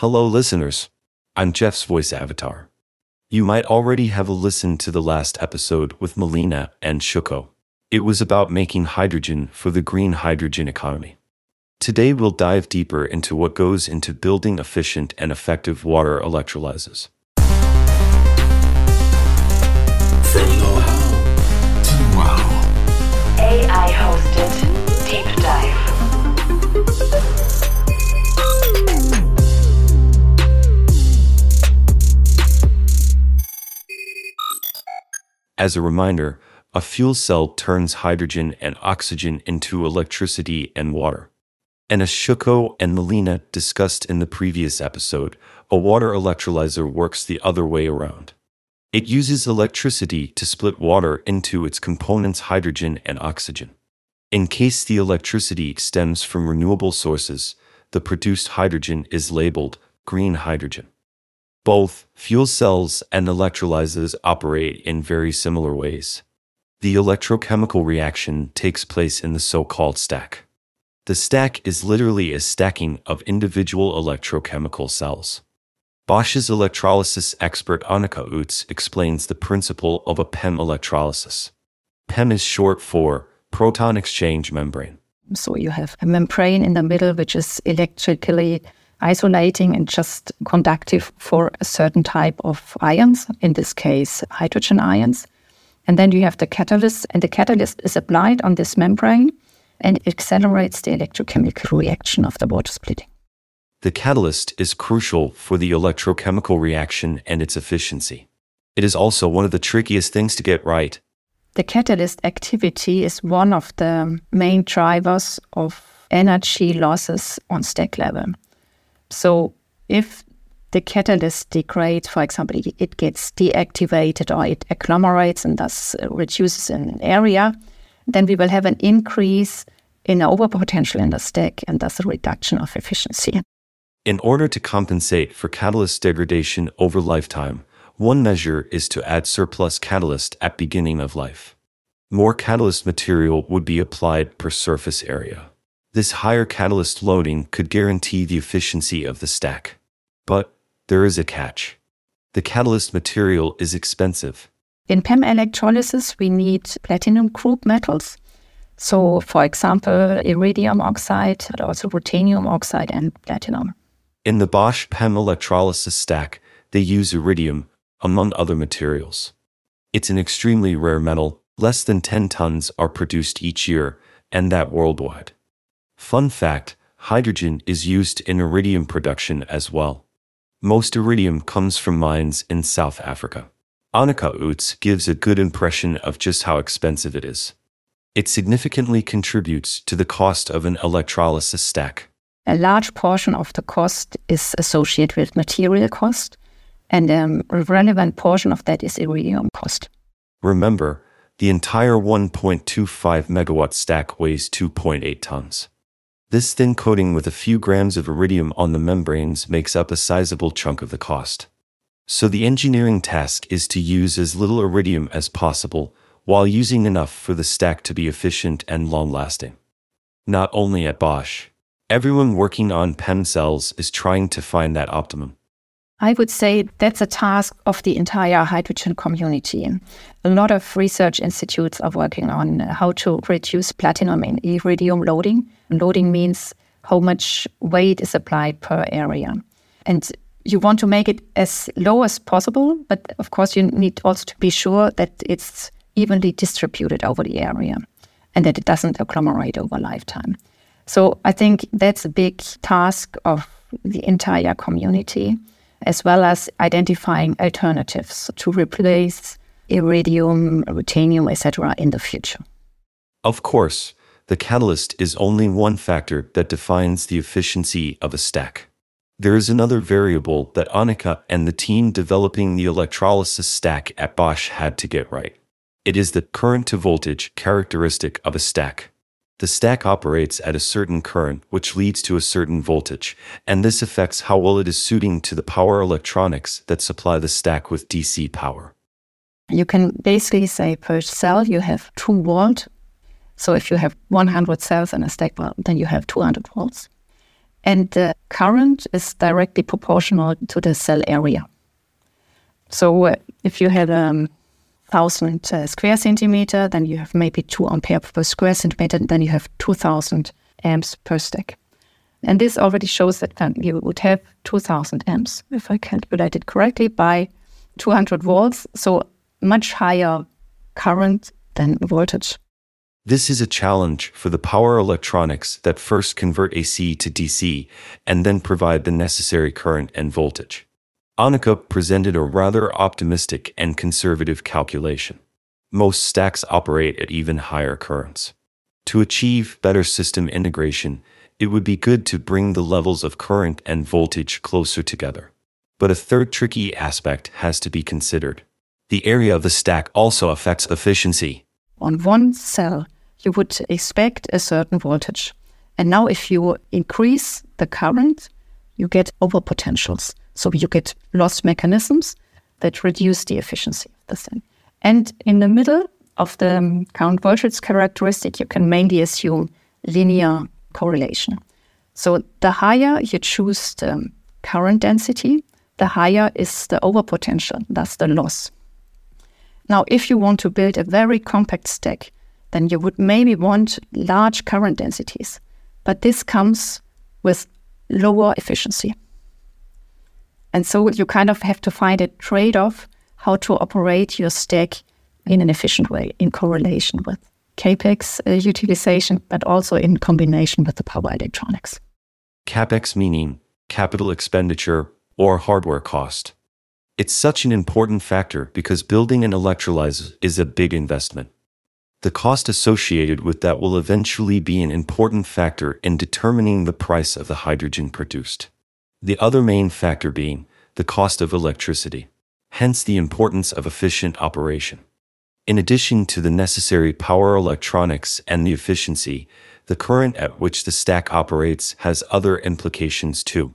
Hello, listeners. I'm Jeff's voice avatar. You might already have listened to the last episode with Melina and Shuko. It was about making hydrogen for the green hydrogen economy. Today, we'll dive deeper into what goes into building efficient and effective water electrolyzers. From know-how As a reminder, a fuel cell turns hydrogen and oxygen into electricity and water. And as Shuko and Melina discussed in the previous episode, a water electrolyzer works the other way around. It uses electricity to split water into its components hydrogen and oxygen. In case the electricity stems from renewable sources, the produced hydrogen is labeled green hydrogen. Both fuel cells and electrolyzers operate in very similar ways. The electrochemical reaction takes place in the so called stack. The stack is literally a stacking of individual electrochemical cells. Bosch's electrolysis expert Annika Utz explains the principle of a PEM electrolysis. PEM is short for proton exchange membrane. So you have a membrane in the middle, which is electrically isolating and just conductive for a certain type of ions, in this case, hydrogen ions. And then you have the catalyst, and the catalyst is applied on this membrane and accelerates the electrochemical reaction of the water splitting. The catalyst is crucial for the electrochemical reaction and its efficiency. It is also one of the trickiest things to get right. The catalyst activity is one of the main drivers of energy losses on stack level. So if the catalyst degrades, for example, it gets deactivated or it agglomerates and thus uh, reduces in area, then we will have an increase in overpotential in the stack and thus a reduction of efficiency. In order to compensate for catalyst degradation over lifetime, one measure is to add surplus catalyst at beginning of life. More catalyst material would be applied per surface area. This higher catalyst loading could guarantee the efficiency of the stack. But there is a catch. The catalyst material is expensive. In PEM electrolysis, we need platinum group metals. So, for example, iridium oxide, but also ruthenium oxide and platinum. In the Bosch PEM electrolysis stack, they use iridium, among other materials. It's an extremely rare metal, less than 10 tons are produced each year, and that worldwide. Fun fact hydrogen is used in iridium production as well. Most iridium comes from mines in South Africa. Annika Utz gives a good impression of just how expensive it is. It significantly contributes to the cost of an electrolysis stack. A large portion of the cost is associated with material cost, and um, a relevant portion of that is iridium cost. Remember, the entire 1.25 megawatt stack weighs 2.8 tons. This thin coating with a few grams of iridium on the membranes makes up a sizable chunk of the cost. So the engineering task is to use as little iridium as possible while using enough for the stack to be efficient and long lasting. Not only at Bosch, everyone working on PEM cells is trying to find that optimum. I would say that's a task of the entire hydrogen community. A lot of research institutes are working on how to reduce platinum and iridium loading. Loading means how much weight is applied per area. And you want to make it as low as possible, but of course, you need also to be sure that it's evenly distributed over the area and that it doesn't agglomerate over lifetime. So I think that's a big task of the entire community as well as identifying alternatives to replace iridium, ruthenium, etc. in the future. Of course, the catalyst is only one factor that defines the efficiency of a stack. There is another variable that Annika and the team developing the electrolysis stack at Bosch had to get right. It is the current to voltage characteristic of a stack. The stack operates at a certain current, which leads to a certain voltage, and this affects how well it is suiting to the power electronics that supply the stack with DC power. You can basically say per cell you have 2 volt. So if you have 100 cells in a stack, well, then you have 200 volts. and the current is directly proportional to the cell area. So uh, if you had a um, thousand uh, square centimeter, then you have maybe two ampere per square centimeter, and then you have 2000 amps per stack. And this already shows that you would have 2000 amps, if I calculated correctly, by 200 volts. So much higher current than voltage. This is a challenge for the power electronics that first convert AC to DC and then provide the necessary current and voltage. Annika presented a rather optimistic and conservative calculation. Most stacks operate at even higher currents. To achieve better system integration, it would be good to bring the levels of current and voltage closer together. But a third tricky aspect has to be considered. The area of the stack also affects efficiency. On one cell, you would expect a certain voltage. And now, if you increase the current, you get overpotentials. So you get loss mechanisms that reduce the efficiency of the thing. And in the middle of the um, current voltage characteristic, you can mainly assume linear correlation. So the higher you choose the current density, the higher is the overpotential, thus the loss. Now, if you want to build a very compact stack, then you would maybe want large current densities. But this comes with lower efficiency. And so you kind of have to find a trade off how to operate your stack in an efficient way in correlation with capex uh, utilization, but also in combination with the power electronics. Capex meaning capital expenditure or hardware cost. It's such an important factor because building an electrolyzer is a big investment. The cost associated with that will eventually be an important factor in determining the price of the hydrogen produced. The other main factor being the cost of electricity, hence the importance of efficient operation. In addition to the necessary power electronics and the efficiency, the current at which the stack operates has other implications too.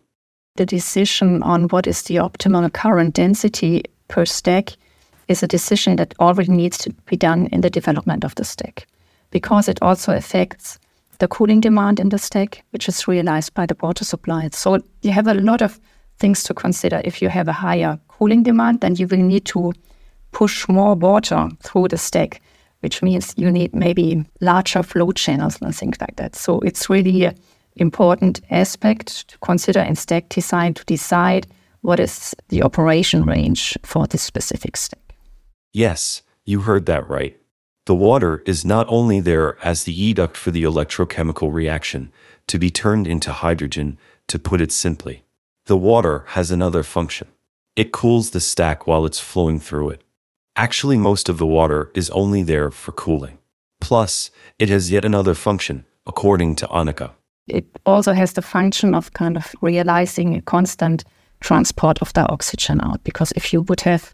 The decision on what is the optimal current density per stack is a decision that already needs to be done in the development of the stack because it also affects the cooling demand in the stack, which is realized by the water supply. So you have a lot of things to consider. If you have a higher cooling demand, then you will need to push more water through the stack, which means you need maybe larger flow channels and things like that. So it's really an important aspect to consider in stack design to decide what is the operation range for this specific stack. Yes, you heard that right. The water is not only there as the educt for the electrochemical reaction to be turned into hydrogen, to put it simply. The water has another function. It cools the stack while it's flowing through it. Actually, most of the water is only there for cooling. Plus, it has yet another function, according to Annika. It also has the function of kind of realizing a constant transport of the oxygen out, because if you would have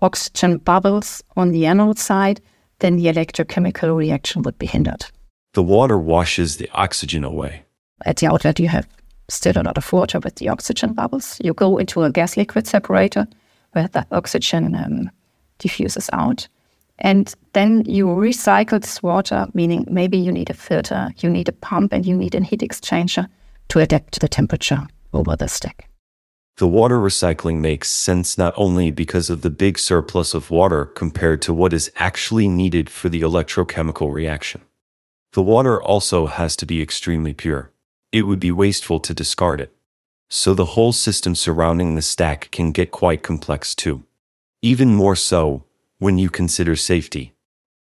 oxygen bubbles on the anode side, then the electrochemical reaction would be hindered. The water washes the oxygen away. At the outlet, you have still a lot of water with the oxygen bubbles. You go into a gas liquid separator where the oxygen um, diffuses out. And then you recycle this water, meaning maybe you need a filter, you need a pump, and you need a heat exchanger to adapt to the temperature over the stack. The water recycling makes sense not only because of the big surplus of water compared to what is actually needed for the electrochemical reaction. The water also has to be extremely pure. It would be wasteful to discard it. So the whole system surrounding the stack can get quite complex too. Even more so when you consider safety.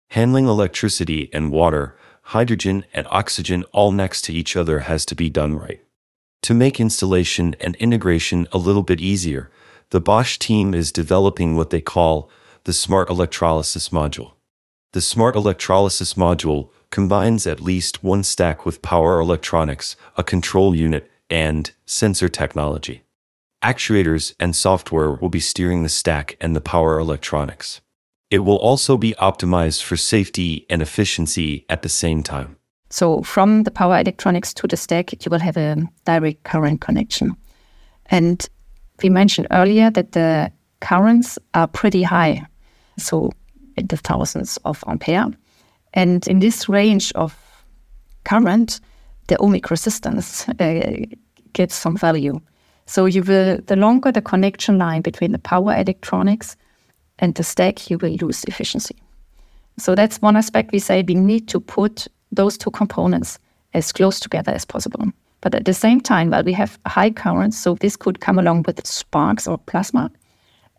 Handling electricity and water, hydrogen and oxygen all next to each other has to be done right. To make installation and integration a little bit easier, the Bosch team is developing what they call the Smart Electrolysis Module. The Smart Electrolysis Module combines at least one stack with power electronics, a control unit, and sensor technology. Actuators and software will be steering the stack and the power electronics. It will also be optimized for safety and efficiency at the same time. So from the power electronics to the stack, you will have a direct current connection. And we mentioned earlier that the currents are pretty high, so in the thousands of ampere. And in this range of current, the ohmic resistance uh, get some value. So you will, the longer the connection line between the power electronics and the stack, you will lose efficiency. So that's one aspect we say we need to put those two components as close together as possible. But at the same time, while we have high currents, so this could come along with sparks or plasma.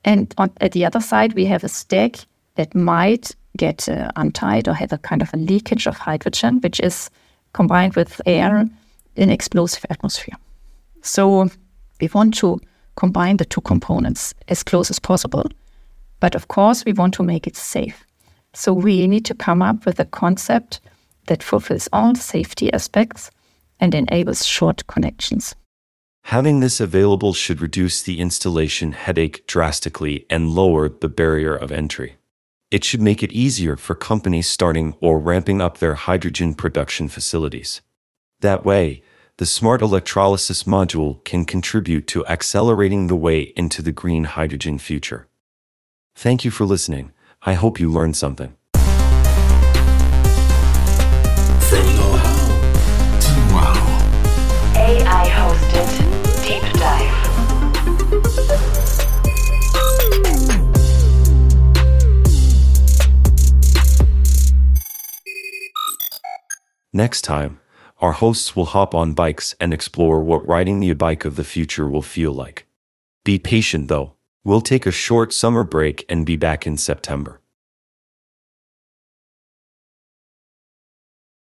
And on, at the other side, we have a stack that might get uh, untied or have a kind of a leakage of hydrogen, which is combined with air in explosive atmosphere. So we want to combine the two components as close as possible. But of course, we want to make it safe. So we need to come up with a concept that fulfills all safety aspects and enables short connections. Having this available should reduce the installation headache drastically and lower the barrier of entry. It should make it easier for companies starting or ramping up their hydrogen production facilities. That way, the smart electrolysis module can contribute to accelerating the way into the green hydrogen future. Thank you for listening. I hope you learned something. Next time, our hosts will hop on bikes and explore what riding the bike of the future will feel like. Be patient though. We'll take a short summer break and be back in September.